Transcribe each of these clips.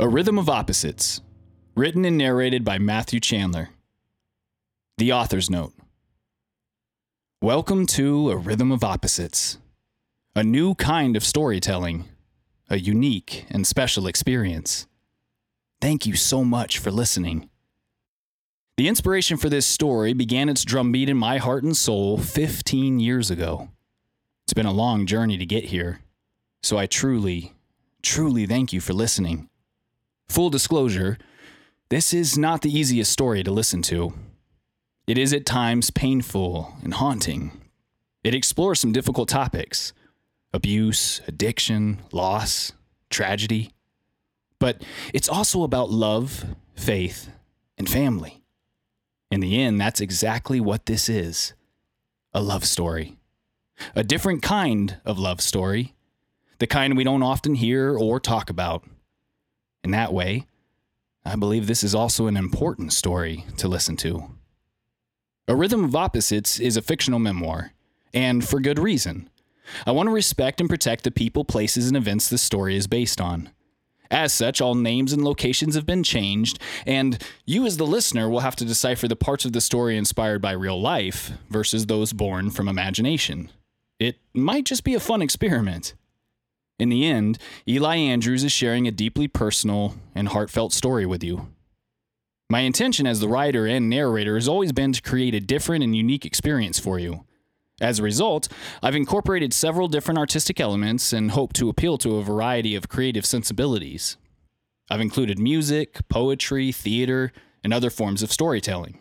A Rhythm of Opposites, written and narrated by Matthew Chandler. The author's note Welcome to A Rhythm of Opposites, a new kind of storytelling, a unique and special experience. Thank you so much for listening. The inspiration for this story began its drumbeat in my heart and soul 15 years ago. It's been a long journey to get here, so I truly, truly thank you for listening. Full disclosure, this is not the easiest story to listen to. It is at times painful and haunting. It explores some difficult topics abuse, addiction, loss, tragedy. But it's also about love, faith, and family. In the end, that's exactly what this is a love story. A different kind of love story, the kind we don't often hear or talk about. In that way, I believe this is also an important story to listen to. A Rhythm of Opposites is a fictional memoir, and for good reason. I want to respect and protect the people, places, and events this story is based on. As such, all names and locations have been changed, and you, as the listener, will have to decipher the parts of the story inspired by real life versus those born from imagination. It might just be a fun experiment. In the end, Eli Andrews is sharing a deeply personal and heartfelt story with you. My intention as the writer and narrator has always been to create a different and unique experience for you. As a result, I've incorporated several different artistic elements and hope to appeal to a variety of creative sensibilities. I've included music, poetry, theater, and other forms of storytelling.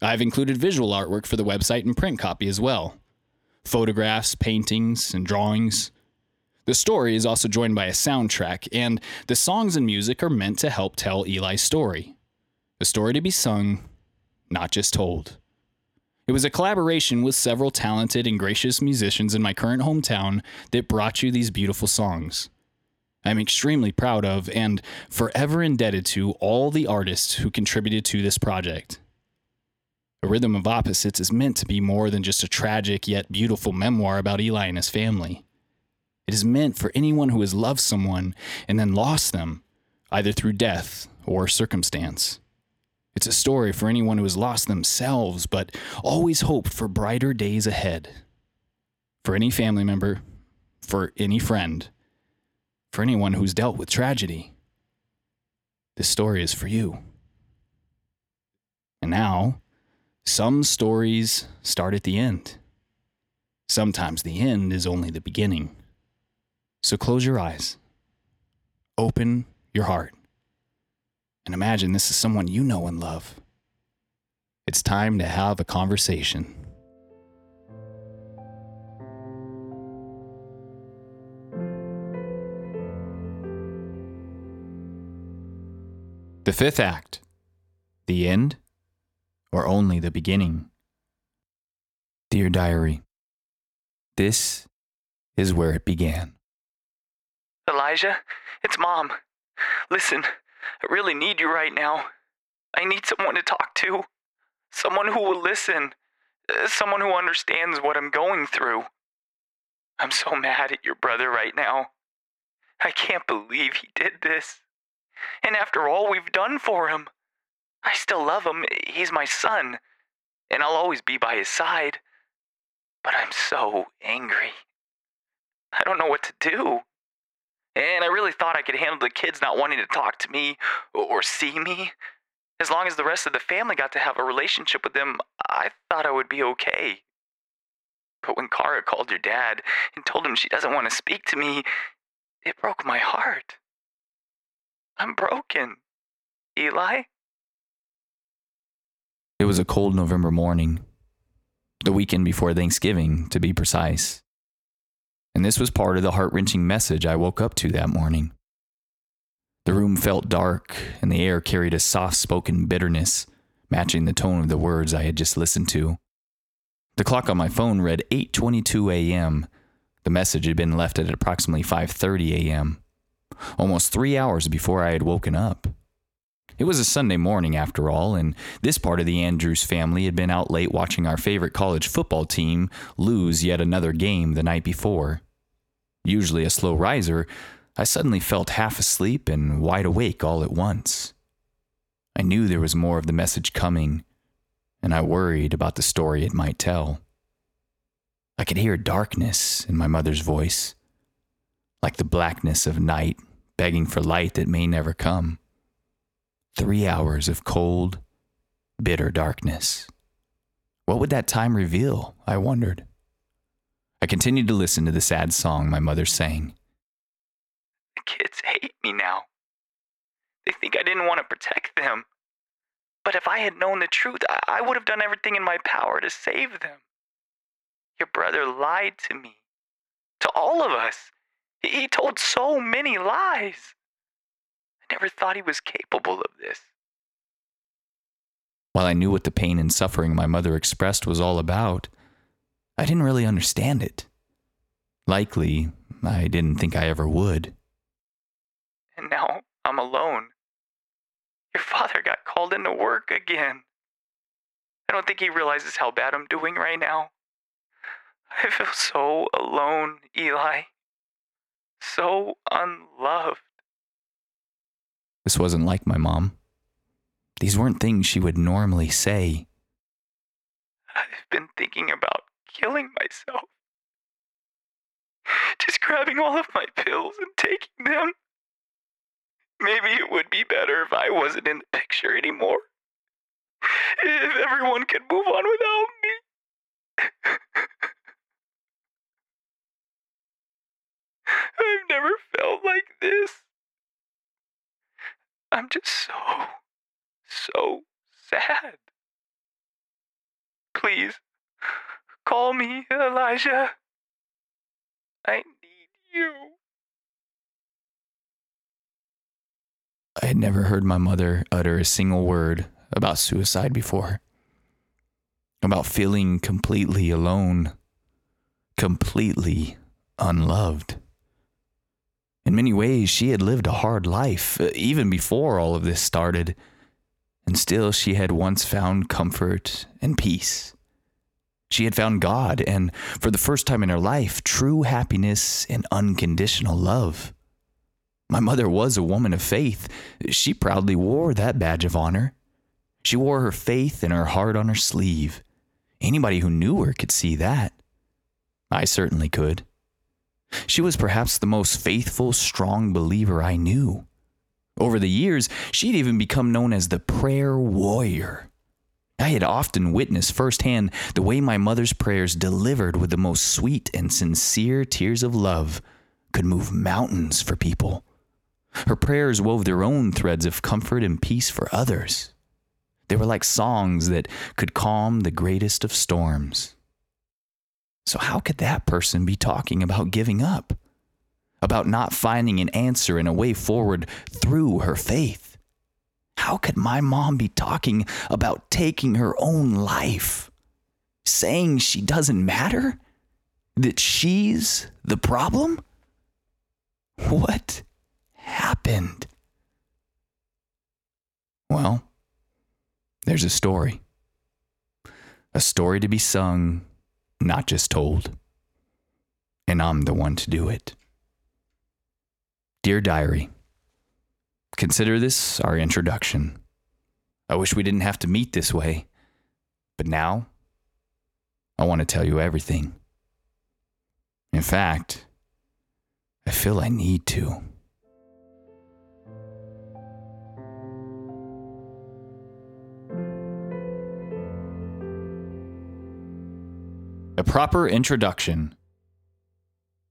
I've included visual artwork for the website and print copy as well photographs, paintings, and drawings. The story is also joined by a soundtrack, and the songs and music are meant to help tell Eli's story. A story to be sung, not just told. It was a collaboration with several talented and gracious musicians in my current hometown that brought you these beautiful songs. I'm extremely proud of and forever indebted to all the artists who contributed to this project. A Rhythm of Opposites is meant to be more than just a tragic yet beautiful memoir about Eli and his family. It is meant for anyone who has loved someone and then lost them, either through death or circumstance. It's a story for anyone who has lost themselves but always hoped for brighter days ahead. For any family member, for any friend, for anyone who's dealt with tragedy. This story is for you. And now, some stories start at the end. Sometimes the end is only the beginning. So close your eyes, open your heart, and imagine this is someone you know and love. It's time to have a conversation. The fifth act The end or only the beginning. Dear Diary, this is where it began. Elijah, it's Mom. Listen, I really need you right now. I need someone to talk to. Someone who will listen. Uh, Someone who understands what I'm going through. I'm so mad at your brother right now. I can't believe he did this. And after all we've done for him, I still love him. He's my son. And I'll always be by his side. But I'm so angry. I don't know what to do. And I really thought I could handle the kids not wanting to talk to me or see me. As long as the rest of the family got to have a relationship with them, I thought I would be okay. But when Kara called your dad and told him she doesn't want to speak to me, it broke my heart. I'm broken. Eli? It was a cold November morning, the weekend before Thanksgiving, to be precise. And this was part of the heart wrenching message I woke up to that morning. The room felt dark, and the air carried a soft spoken bitterness, matching the tone of the words I had just listened to. The clock on my phone read 8:22 a.m. The message had been left at approximately 5:30 a.m., almost 3 hours before I had woken up. It was a Sunday morning after all, and this part of the Andrews family had been out late watching our favorite college football team lose yet another game the night before. Usually a slow riser, I suddenly felt half asleep and wide awake all at once. I knew there was more of the message coming, and I worried about the story it might tell. I could hear darkness in my mother's voice, like the blackness of night begging for light that may never come. Three hours of cold, bitter darkness. What would that time reveal? I wondered. I continued to listen to the sad song my mother sang. The kids hate me now. They think I didn't want to protect them. But if I had known the truth, I would have done everything in my power to save them. Your brother lied to me, to all of us. He told so many lies. I never thought he was capable of this. While I knew what the pain and suffering my mother expressed was all about, I didn't really understand it. Likely, I didn't think I ever would. And now I'm alone. Your father got called into work again. I don't think he realizes how bad I'm doing right now. I feel so alone, Eli. So unloved. This wasn't like my mom. These weren't things she would normally say. I've been thinking about killing myself. Just grabbing all of my pills and taking them. Maybe it would be better if I wasn't in the picture anymore. If everyone could move on without me. I've never felt like this. I'm just so, so sad. Please, call me, Elijah. I need you. I had never heard my mother utter a single word about suicide before. About feeling completely alone, completely unloved. In many ways, she had lived a hard life, uh, even before all of this started, and still she had once found comfort and peace. She had found God, and for the first time in her life, true happiness and unconditional love. My mother was a woman of faith. She proudly wore that badge of honor. She wore her faith and her heart on her sleeve. Anybody who knew her could see that. I certainly could. She was perhaps the most faithful, strong believer I knew. Over the years, she'd even become known as the prayer warrior. I had often witnessed firsthand the way my mother's prayers, delivered with the most sweet and sincere tears of love, could move mountains for people. Her prayers wove their own threads of comfort and peace for others. They were like songs that could calm the greatest of storms. So, how could that person be talking about giving up? About not finding an answer and a way forward through her faith? How could my mom be talking about taking her own life? Saying she doesn't matter? That she's the problem? What happened? Well, there's a story. A story to be sung not just told. And I'm the one to do it. Dear Diary, consider this our introduction. I wish we didn't have to meet this way, but now I want to tell you everything. In fact, I feel I need to. A proper introduction.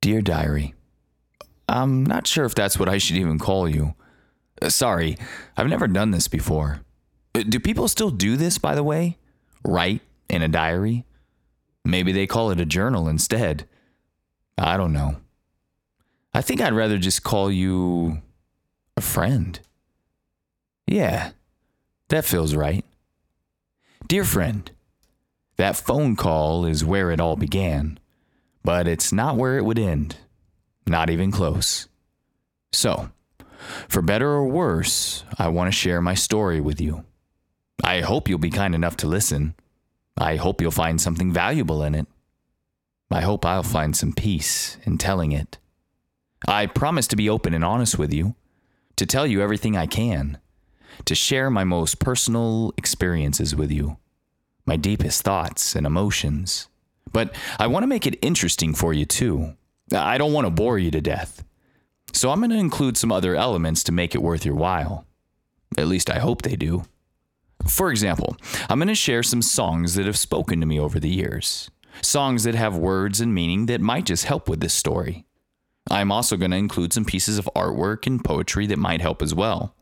Dear Diary, I'm not sure if that's what I should even call you. Uh, sorry, I've never done this before. Uh, do people still do this, by the way? Write in a diary? Maybe they call it a journal instead. I don't know. I think I'd rather just call you a friend. Yeah, that feels right. Dear friend, that phone call is where it all began, but it's not where it would end. Not even close. So, for better or worse, I want to share my story with you. I hope you'll be kind enough to listen. I hope you'll find something valuable in it. I hope I'll find some peace in telling it. I promise to be open and honest with you, to tell you everything I can, to share my most personal experiences with you, my deepest thoughts and emotions. But I want to make it interesting for you too. I don't want to bore you to death. So I'm going to include some other elements to make it worth your while. At least I hope they do. For example, I'm going to share some songs that have spoken to me over the years. Songs that have words and meaning that might just help with this story. I'm also going to include some pieces of artwork and poetry that might help as well.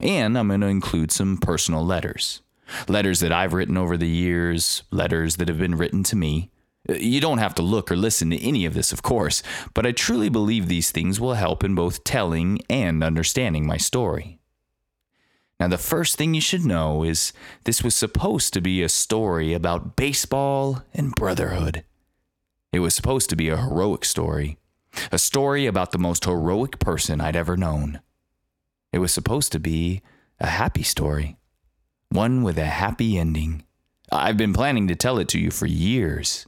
And I'm going to include some personal letters. Letters that I've written over the years, letters that have been written to me. Uh, you don't have to look or listen to any of this, of course, but I truly believe these things will help in both telling and understanding my story. Now, the first thing you should know is this was supposed to be a story about baseball and brotherhood. It was supposed to be a heroic story, a story about the most heroic person I'd ever known. It was supposed to be a happy story, one with a happy ending. I've been planning to tell it to you for years.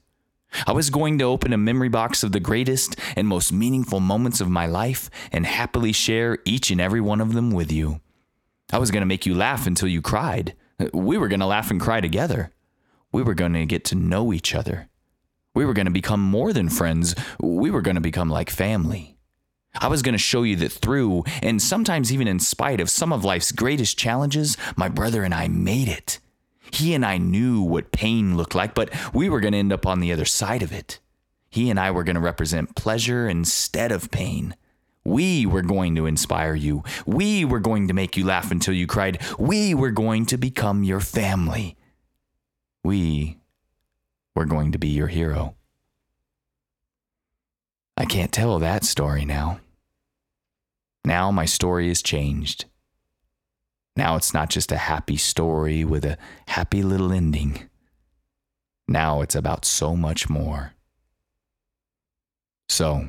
I was going to open a memory box of the greatest and most meaningful moments of my life and happily share each and every one of them with you. I was going to make you laugh until you cried. We were going to laugh and cry together. We were going to get to know each other. We were going to become more than friends. We were going to become like family. I was going to show you that through, and sometimes even in spite of some of life's greatest challenges, my brother and I made it. He and I knew what pain looked like, but we were going to end up on the other side of it. He and I were going to represent pleasure instead of pain. We were going to inspire you. We were going to make you laugh until you cried. We were going to become your family. We were going to be your hero. I can't tell that story now. Now my story is changed. Now it's not just a happy story with a happy little ending. Now it's about so much more. So,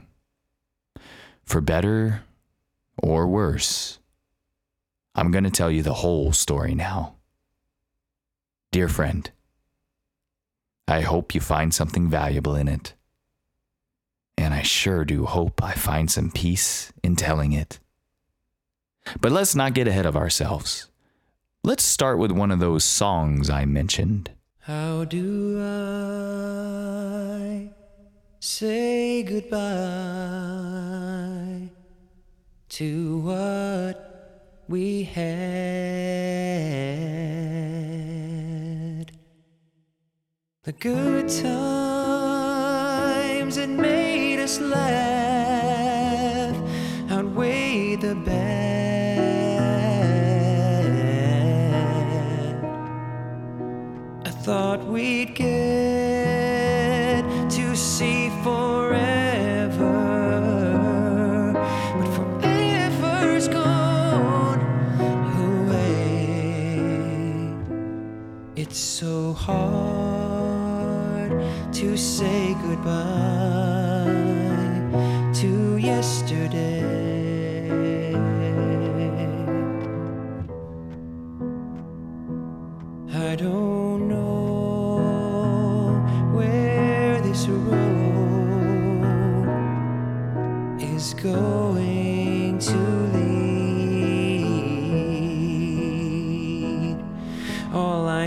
for better or worse, I'm going to tell you the whole story now. Dear friend, I hope you find something valuable in it. And I sure do hope I find some peace in telling it. But let's not get ahead of ourselves. Let's start with one of those songs I mentioned. How do I say goodbye to what we had? The good times that made us laugh outweigh the bad. It's so hard to say goodbye to yesterday.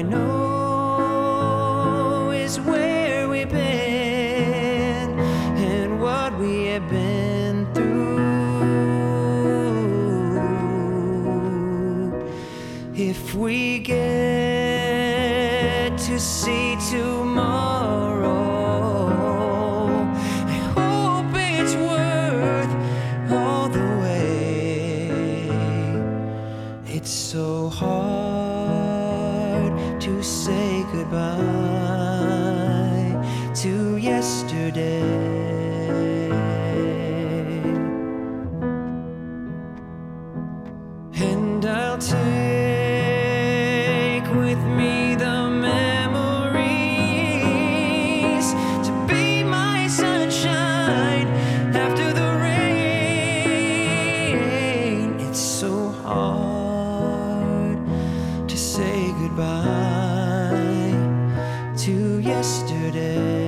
Know is where we've been and what we have been through. If we get to say goodbye goodbye to yesterday.